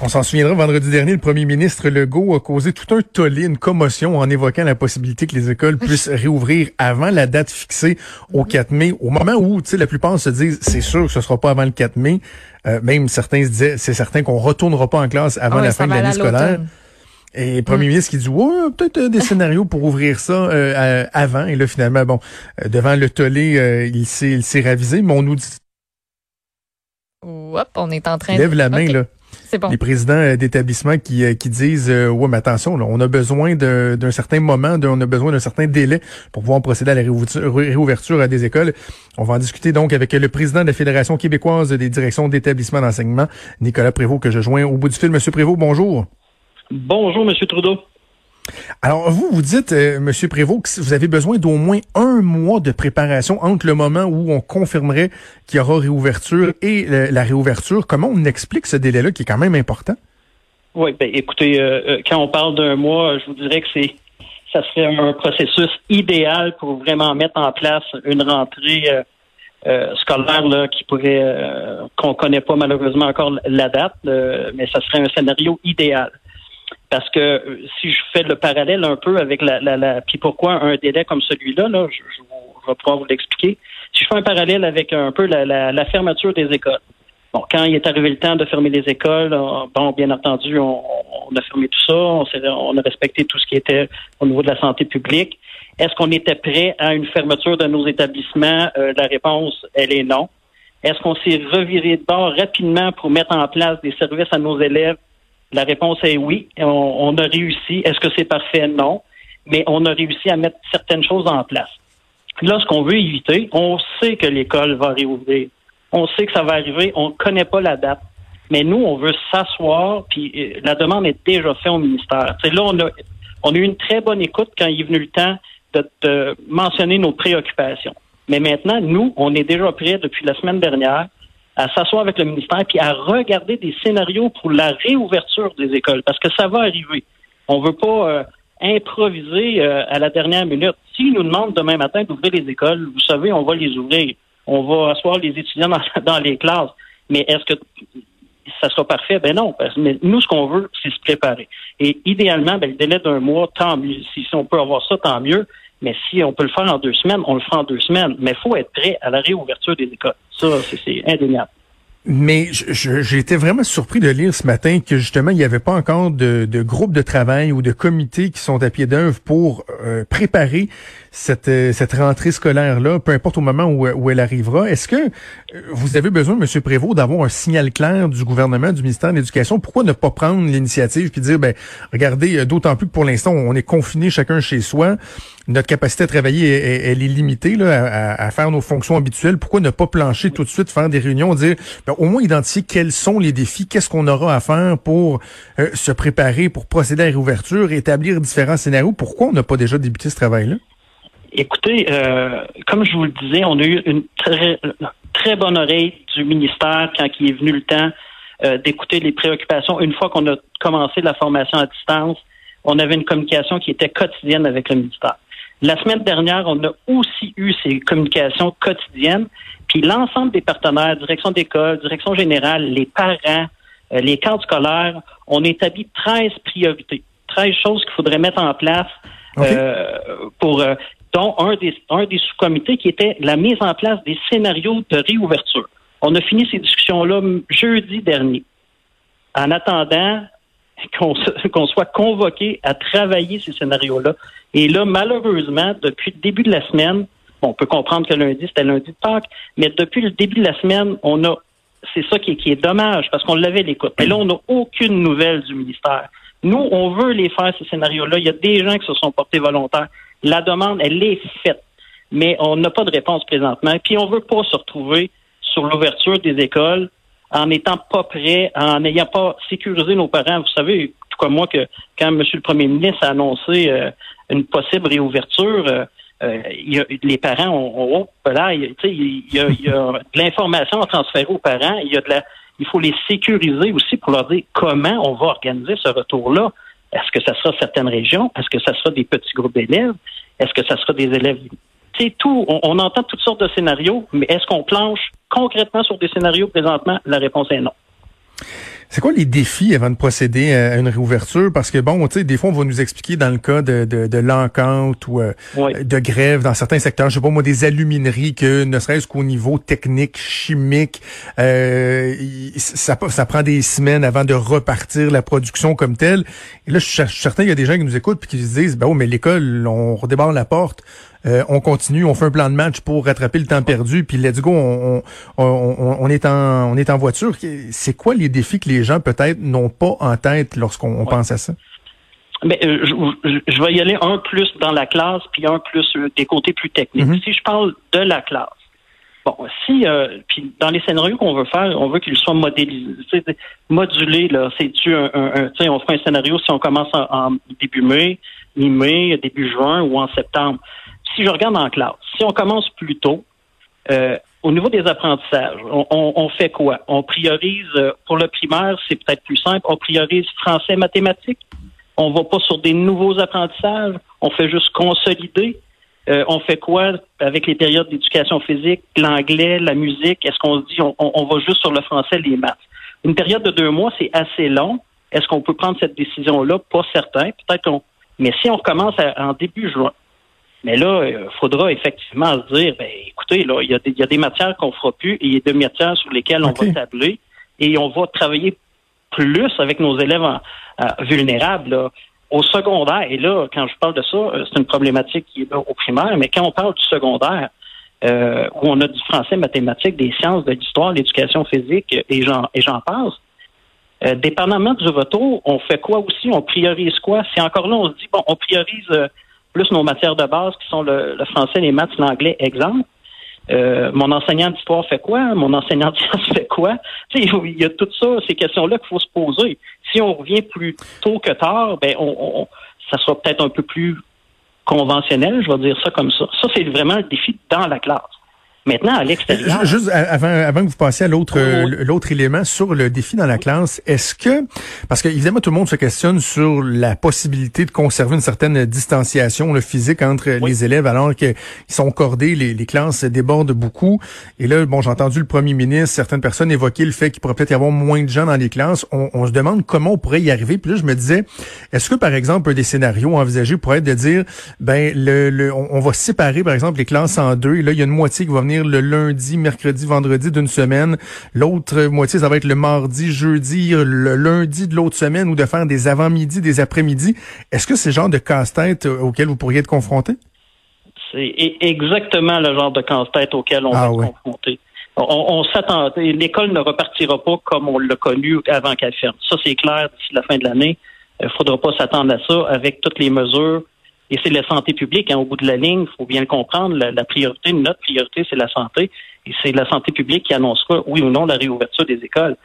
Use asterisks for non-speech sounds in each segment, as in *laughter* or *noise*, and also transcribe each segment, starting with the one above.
On s'en souviendra, vendredi dernier, le premier ministre Legault a causé tout un tollé, une commotion en évoquant la possibilité que les écoles puissent réouvrir avant la date fixée au 4 mai, au moment où, tu sais, la plupart se disent, c'est sûr que ce sera pas avant le 4 mai. Euh, même certains se disaient, c'est certain qu'on retournera pas en classe avant Ah la fin de l'année scolaire. Et le premier Mm. ministre qui dit, ouais, peut-être euh, des scénarios pour ouvrir ça euh, avant. Et là, finalement, bon, devant le tollé, euh, il s'est il s'est ravisé, mais on nous dit, Hop, on est en train lève la main, là. C'est bon. les présidents euh, d'établissements qui, euh, qui disent euh, ouais mais attention là, on a besoin d'un certain moment d'un- on a besoin d'un certain délai pour pouvoir procéder à la réouverture, réouverture à des écoles on va en discuter donc avec le président de la Fédération québécoise des directions d'établissements d'enseignement Nicolas Prévost que je joins au bout du fil monsieur Prévost bonjour Bonjour, Monsieur Trudeau. Alors vous vous dites euh, monsieur Prévost que vous avez besoin d'au moins un mois de préparation entre le moment où on confirmerait qu'il y aura réouverture et la réouverture comment on explique ce délai là qui est quand même important? Oui, ben écoutez, euh, euh, quand on parle d'un mois, je vous dirais que c'est ça serait un processus idéal pour vraiment mettre en place une rentrée euh, scolaire là, qui pourrait qu'on connaît pas malheureusement encore la date, mais ça serait un scénario idéal. Parce que euh, si je fais le parallèle un peu avec la, la, la puis pourquoi un délai comme celui-là, là, je, je, je vais pouvoir vous l'expliquer. Si je fais un parallèle avec un peu la, la, la fermeture des écoles. Bon, quand il est arrivé le temps de fermer les écoles, euh, bon, bien entendu, on, on a fermé tout ça, on, on a respecté tout ce qui était au niveau de la santé publique. Est-ce qu'on était prêt à une fermeture de nos établissements? Euh, la réponse, elle est non. Est-ce qu'on s'est reviré de bord rapidement pour mettre en place des services à nos élèves? La réponse est oui. On, a réussi. Est-ce que c'est parfait? Non. Mais on a réussi à mettre certaines choses en place. Là, ce qu'on veut éviter, on sait que l'école va réouvrir. On sait que ça va arriver. On ne connaît pas la date. Mais nous, on veut s'asseoir, puis euh, la demande est déjà faite au ministère. C'est là, on a, on a eu une très bonne écoute quand il est venu le temps de, de mentionner nos préoccupations. Mais maintenant, nous, on est déjà prêts depuis la semaine dernière à s'asseoir avec le ministère puis à regarder des scénarios pour la réouverture des écoles parce que ça va arriver. On veut pas euh, improviser euh, à la dernière minute. S'ils nous demandent demain matin d'ouvrir les écoles, vous savez, on va les ouvrir. On va asseoir les étudiants dans, *laughs* dans les classes. Mais est-ce que ça sera parfait? Ben non. Mais nous, ce qu'on veut, c'est se préparer. Et idéalement, ben, le délai d'un mois, tant mieux. Si, si on peut avoir ça, tant mieux. Mais si on peut le faire en deux semaines, on le fera en deux semaines. Mais il faut être prêt à la réouverture des écoles. Ça, c'est, indéniable. Mais j'ai été vraiment surpris de lire ce matin que justement il n'y avait pas encore de, de groupe de travail ou de comités qui sont à pied d'œuvre pour euh, préparer cette, euh, cette rentrée scolaire là, peu importe au moment où, où elle arrivera. Est-ce que euh, vous avez besoin, Monsieur Prévost, d'avoir un signal clair du gouvernement, du ministère de l'Éducation? Pourquoi ne pas prendre l'initiative puis dire ben regardez, euh, d'autant plus que pour l'instant on est confiné chacun chez soi, notre capacité à travailler elle, est limitée là, à, à faire nos fonctions habituelles. Pourquoi ne pas plancher tout de suite, faire des réunions, dire ben, au moins identifier quels sont les défis, qu'est-ce qu'on aura à faire pour euh, se préparer, pour procéder à la réouverture, établir différents scénarios? Pourquoi on n'a pas déjà débuté ce travail-là? Écoutez, euh, comme je vous le disais, on a eu une très, très bonne oreille du ministère quand il est venu le temps euh, d'écouter les préoccupations. Une fois qu'on a commencé la formation à distance, on avait une communication qui était quotidienne avec le ministère. La semaine dernière, on a aussi eu ces communications quotidiennes. Puis l'ensemble des partenaires, direction d'école, direction générale, les parents, euh, les cadres scolaires, on établit 13 priorités, 13 choses qu'il faudrait mettre en place euh, pour euh, dont un des, un des sous-comités qui était la mise en place des scénarios de réouverture. On a fini ces discussions-là jeudi dernier. En attendant *laughs* qu'on soit convoqué à travailler ces scénarios-là. Et là, malheureusement, depuis le début de la semaine, on peut comprendre que lundi, c'était lundi de Pâques, mais depuis le début de la semaine, on a c'est ça qui est, qui est dommage parce qu'on l'avait l'écoute. Mais là, on n'a aucune nouvelle du ministère. Nous, on veut les faire, ces scénarios-là. Il y a des gens qui se sont portés volontaires. La demande, elle est faite. Mais on n'a pas de réponse présentement. Puis on veut pas se retrouver sur l'ouverture des écoles en n'étant pas prêt, en n'ayant pas sécurisé nos parents. Vous savez, tout comme moi, que quand M. le Premier ministre a annoncé euh, une possible réouverture, euh, euh, y a, les parents ont, ont oh, là, il, y, a, y a de l'information à transférer aux parents. Il y a de la, il faut les sécuriser aussi pour leur dire comment on va organiser ce retour-là. Est-ce que ça sera certaines régions? Est-ce que ça sera des petits groupes d'élèves? Est-ce que ça sera des élèves? C'est tout. On, on entend toutes sortes de scénarios, mais est-ce qu'on planche concrètement sur des scénarios présentement? La réponse est non. C'est quoi les défis avant de procéder à une réouverture? Parce que bon, tu sais, des fois, on va nous expliquer dans le cas de, de, de ou euh, de grève dans certains secteurs, je sais pas moi, des alumineries, que ne serait-ce qu'au niveau technique, chimique, euh, ça, ça prend des semaines avant de repartir la production comme telle. Et là, je suis certain qu'il y a des gens qui nous écoutent et qui se disent, ben oh, mais l'école, on redébarre la porte. Euh, on continue, on fait un plan de match pour rattraper le temps perdu, puis let's go, on, on, est en on est en voiture. C'est quoi les défis que les gens peut-être n'ont pas en tête lorsqu'on pense à ça? Mais euh, je, vais y aller un plus dans la classe, puis un plus euh, des côtés plus techniques. Mm-hmm. Si je parle de la classe, bon, si puis dans les scénarios qu'on veut faire, on veut qu'ils soient modélisés, modulés. Là, c'est tu un, un, on fera un scénario si on commence en début mai, mi-mai, début juin ou en septembre si je regarde en classe, si on commence plus tôt, euh, au niveau des apprentissages, on, fait quoi? On priorise, euh, pour le primaire, c'est peut-être plus simple, on priorise français, mathématiques. On va pas sur des nouveaux apprentissages, on fait juste consolider. Euh, on fait quoi avec les périodes d'éducation physique, l'anglais, la musique? Est-ce qu'on se dit on, on, va juste sur le français, les maths? Une période de deux mois, c'est assez long. Est-ce qu'on peut prendre cette décision-là? Pas certain. Peut-être qu'on. Mais si on recommence en début juin, mais là, il euh, faudra effectivement se dire, ben, écoutez, là, il y, a des, il y a des matières qu'on fera plus et il y a des matières sur lesquelles on va tabler et on va travailler plus avec nos élèves vulnérables. Au secondaire, et là, quand je parle de ça, euh, c'est une problématique qui est là au primaire, mais quand on parle du secondaire, euh, où on a du français, mathématiques, des sciences, de l'histoire, l'éducation physique et j'en et j'en passe. dépendamment du retour, on fait quoi aussi? On priorise quoi? C'est encore là, on se dit, bon, on priorise plus nos matières de base qui sont le, français, les maths, l'anglais, exemple. Euh, mon enseignant d'histoire fait quoi? Mon enseignant de *laughs* sciences fait quoi? il y a tout ça, ces questions-là qu'il faut se poser. Si on revient plus tôt que tard, ben on, ça sera peut-être un peu plus conventionnel, je vais dire ça comme ça. Ça, c'est vraiment le défi dans la classe. Maintenant, à l'extérieur. Juste avant, avant que vous passiez à l'autre oh, l'autre élément sur le défi dans la classe, est-ce que parce que évidemment tout le monde se questionne sur la possibilité de conserver une certaine distanciation le physique entre les élèves alors qu'ils sont cordés, les, les, classes débordent beaucoup. Et là, bon, j'ai entendu le premier ministre, certaines personnes évoquer le fait qu'il pourrait peut-être y avoir moins de gens dans les classes. On, on, se demande comment on pourrait y arriver. Puis là, je me disais, est-ce que par exemple un des scénarios envisagés pourrait être de dire, ben le, le on, on va séparer par exemple les classes en deux. Et là, il y a une moitié qui va venir le lundi, mercredi, vendredi d'une semaine. L'autre moitié, ça va être le mardi, jeudi, le lundi de l'autre semaine ou de faire des avant-midi, des après-midi. Est-ce que c'est le genre de casse-tête euh, auquel vous pourriez être confronté? C'est exactement le genre de casse-tête auquel on ah va être confronté. On, s'attend. L'école ne repartira pas comme on l'a connu avant qu'elle ferme. Ça, c'est clair d'ici la fin de l'année. Il ne faudra pas s'attendre à ça avec toutes les mesures et c'est la santé publique. Hein, au bout de la ligne, il faut bien le comprendre. La, priorité, notre priorité, c'est la santé. Et c'est la santé publique qui annoncera, oui ou non, la réouverture des écoles.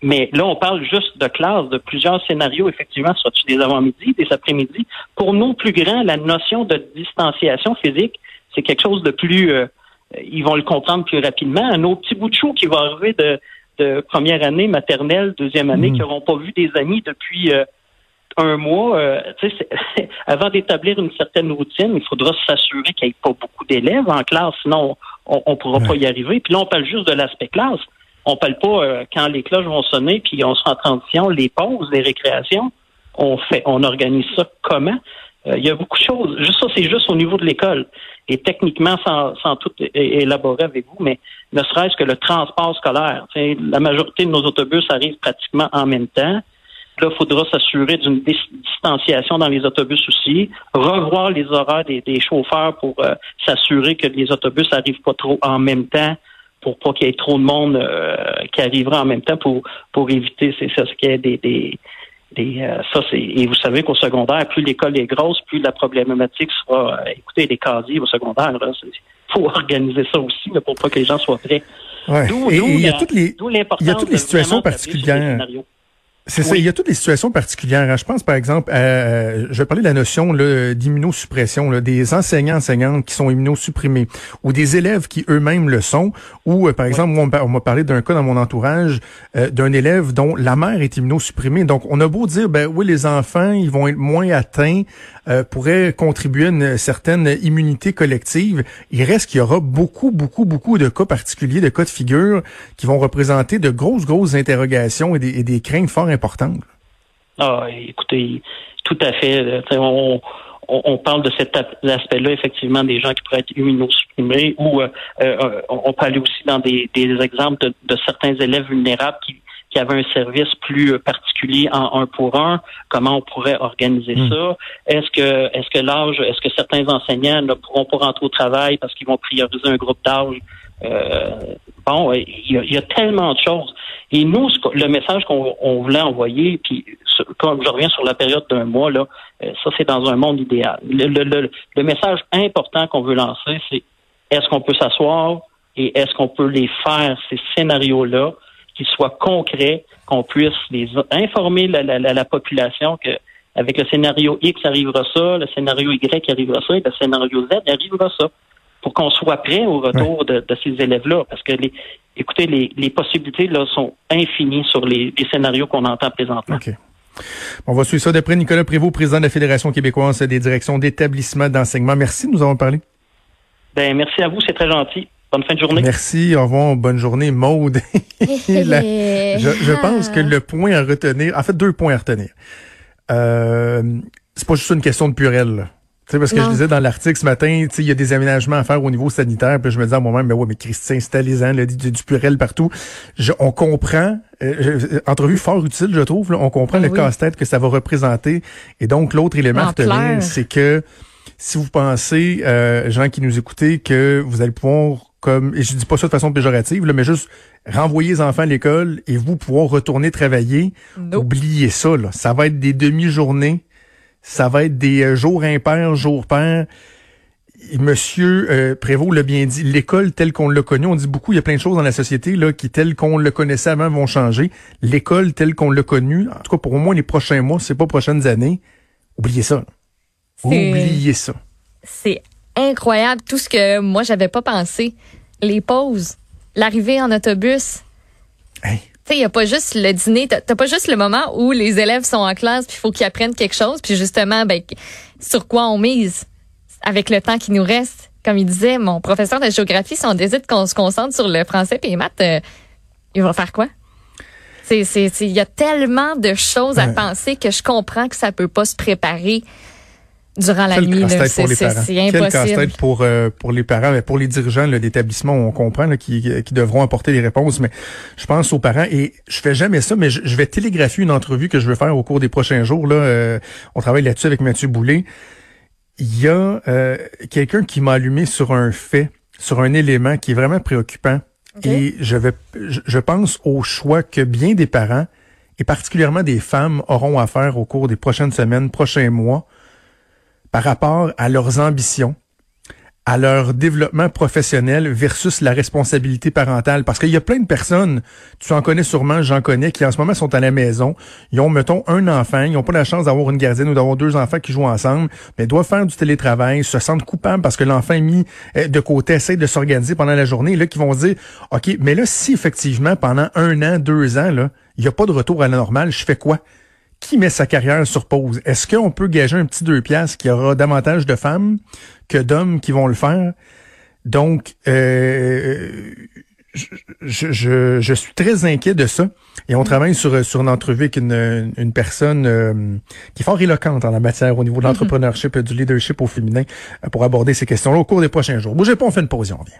Mais là, on parle juste de classe, de plusieurs scénarios, effectivement, soit des avant-midi, des après-midi? Pour nos plus grands, la notion de distanciation physique, c'est quelque chose de plus... Euh, ils vont le comprendre plus rapidement. Nos petits bouts de chou qui vont arriver de, de première année, maternelle, deuxième année, mmh. qui n'auront pas vu des amis depuis... Euh, un mois, euh, avant d'établir une certaine routine, il faudra s'assurer qu'il n'y ait pas beaucoup d'élèves en classe, sinon on ne pourra pas y arriver. Puis là, on parle juste de l'aspect classe. On parle pas euh, quand les cloches vont sonner, puis on sera en transition, les pauses, les récréations. On fait, on organise ça comment? Euh, il y a beaucoup de choses. Juste ça, c'est juste au niveau de l'école. Et techniquement, sans, sans tout élaborer avec vous, mais ne serait-ce que le transport scolaire. La majorité de nos autobus arrivent pratiquement en même temps. Là, il faudra s'assurer d'une distanciation dans les autobus aussi, revoir les horaires des, chauffeurs pour euh, s'assurer que les autobus n'arrivent pas trop en même temps pour pas qu'il y ait trop de monde euh, qui arrivera en même temps pour pour éviter c'est ça ce qu'il y ait des, des, des euh, ça c'est et vous savez qu'au secondaire plus l'école est grosse plus la problématique sera écoutez les casiers au secondaire là faut organiser ça aussi là, pour pas que les gens soient prêts. Ouais. il y a toutes les il y a toutes les situations particulières. C'est ça. Il y a toutes les situations particulières. Hein. Je pense, par exemple, euh, je vais parler de la notion d'immunosuppression, des enseignants, enseignantes qui sont immunosupprimés, ou des élèves qui eux-mêmes le sont, ou, euh, par exemple, on m'a parlé d'un cas dans mon entourage euh, d'un élève dont la mère est immunosupprimée. Donc, on a beau dire, ben oui, les enfants, ils vont être moins atteints, pourraient contribuer à une certaine immunité collective. Il reste qu'il y aura beaucoup, beaucoup, beaucoup de cas particuliers, de cas de figure qui vont représenter de grosses, grosses interrogations et des, et des craintes fort importantes. Ah, écoutez, tout à fait. On, on, parle de cet aspect-là, effectivement, des gens qui pourraient être immunosupprimés, ou euh, euh, on peut aller aussi dans des, exemples de, certains élèves vulnérables qui, qui avaient un service plus particulier en un pour un. Comment on pourrait organiser hmm. ça? Est-ce que est-ce que l'âge, est-ce que certains enseignants ne pourront pas rentrer au travail parce qu'ils vont prioriser un groupe d'âge euh, bon, il y, a, tellement de choses. Et nous, le message qu'on voulait envoyer, puis comme je reviens sur la période d'un mois, là, euh, ça c'est dans un monde idéal. Le, message important qu'on veut lancer, c'est est-ce qu'on peut s'asseoir et est-ce qu'on peut les faire, ces scénarios-là, qu'ils soient concrets, qu'on puisse les informer la, la population que avec le scénario X arrivera ça, le scénario Y arrivera ça, et le scénario Z arrivera ça pour qu'on soit prêt au retour de, ces élèves-là. Parce que, les, écoutez, les, possibilités là sont infinies sur les, scénarios qu'on entend présentement. OK. On va suivre ça d'après Nicolas Prévost, président de la Fédération québécoise des directions d'établissement d'enseignement. Merci de nous avoir parlé. Ben, merci à vous, c'est très gentil. Bonne fin de journée. Merci, au revoir, bonne journée, Maude. *laughs* je, pense que le point à retenir, en fait, deux points à retenir. Euh, c'est pas juste une question de purelle sais, parce que je disais dans l'article ce matin, il y a des aménagements à faire au niveau sanitaire, puis je me disais à moi-même, mais ouais, mais Christian, installez-en, du, du purel partout. Je, on comprend, euh, entrevue fort utile, je trouve, on comprend le casse-tête que ça va représenter. Et donc, l'autre élément c'est que si vous pensez, euh, gens qui nous écoutez, que vous allez pouvoir comme, et je dis pas ça de façon péjorative, là, mais juste renvoyer les enfants à l'école et vous pouvoir retourner travailler, oubliez ça, là. Ça va être des demi-journées ça va être des euh, jours impairs, jours pairs. Monsieur euh, Prévost l'a bien dit, l'école telle qu'on l'a connue, on dit beaucoup, il y a plein de choses dans la société là qui telles qu'on le connaissait avant vont changer. L'école telle qu'on l'a connue, en tout cas pour au moins les prochains mois, c'est pas prochaines années, oubliez ça. Oubliez ça. C'est incroyable tout ce que moi j'avais pas pensé. Les pauses, l'arrivée en autobus. Hey il n'y a pas juste le dîner, t'as pas juste le moment où les élèves sont en classe, puis il faut qu'ils apprennent quelque chose, puis justement, ben, sur quoi on mise avec le temps qui nous reste. Comme il disait, mon professeur de géographie, si on décide qu'on se concentre sur le français et les maths, euh, il va faire quoi? Il y a tellement de choses à penser que je comprends que ça peut pas se préparer durant la nuit. C'est impossible. Quel casse-tête pour, euh, pour les parents, mais pour les dirigeants d'établissement, on comprend là, qui, qui devront apporter les réponses. Mais je pense aux parents et je fais jamais ça, mais je, vais télégraphier une entrevue que je vais faire au cours des prochains jours. Là, euh, on travaille là-dessus avec Mathieu Boulay. Il y a euh, quelqu'un qui m'a allumé sur un fait, sur un élément qui est vraiment préoccupant. Et je vais, je pense au choix que bien des parents et particulièrement des femmes auront à faire au cours des prochaines semaines, prochains mois par rapport à leurs ambitions, à leur développement professionnel versus la responsabilité parentale. Parce qu'il y a plein de personnes, tu en connais sûrement, j'en connais, qui en ce moment sont à la maison. Ils ont, mettons, un enfant, ils n'ont pas la chance d'avoir une gardienne ou d'avoir deux enfants qui jouent ensemble, mais doivent faire du télétravail, se sentent coupables parce que l'enfant est mis euh, de côté, essaie de s'organiser pendant la journée. là, qui vont se dire, OK, mais là, si effectivement, pendant un an, deux ans, là, il n'y a pas de retour à la normale, je fais quoi? Qui met sa carrière sur pause? Est-ce qu'on peut gager un petit deux piastres qu'il y aura davantage de femmes que d'hommes qui vont le faire? Donc, euh, je, je, je, suis très inquiet de ça. Et on travaille sur, sur une entrevue avec une, une personne euh, qui est fort éloquente en la matière au niveau de mm-hmm. l'entrepreneurship et du leadership au féminin euh, pour aborder ces questions-là au cours des prochains jours. Bougez pas, on fait une pause et on revient.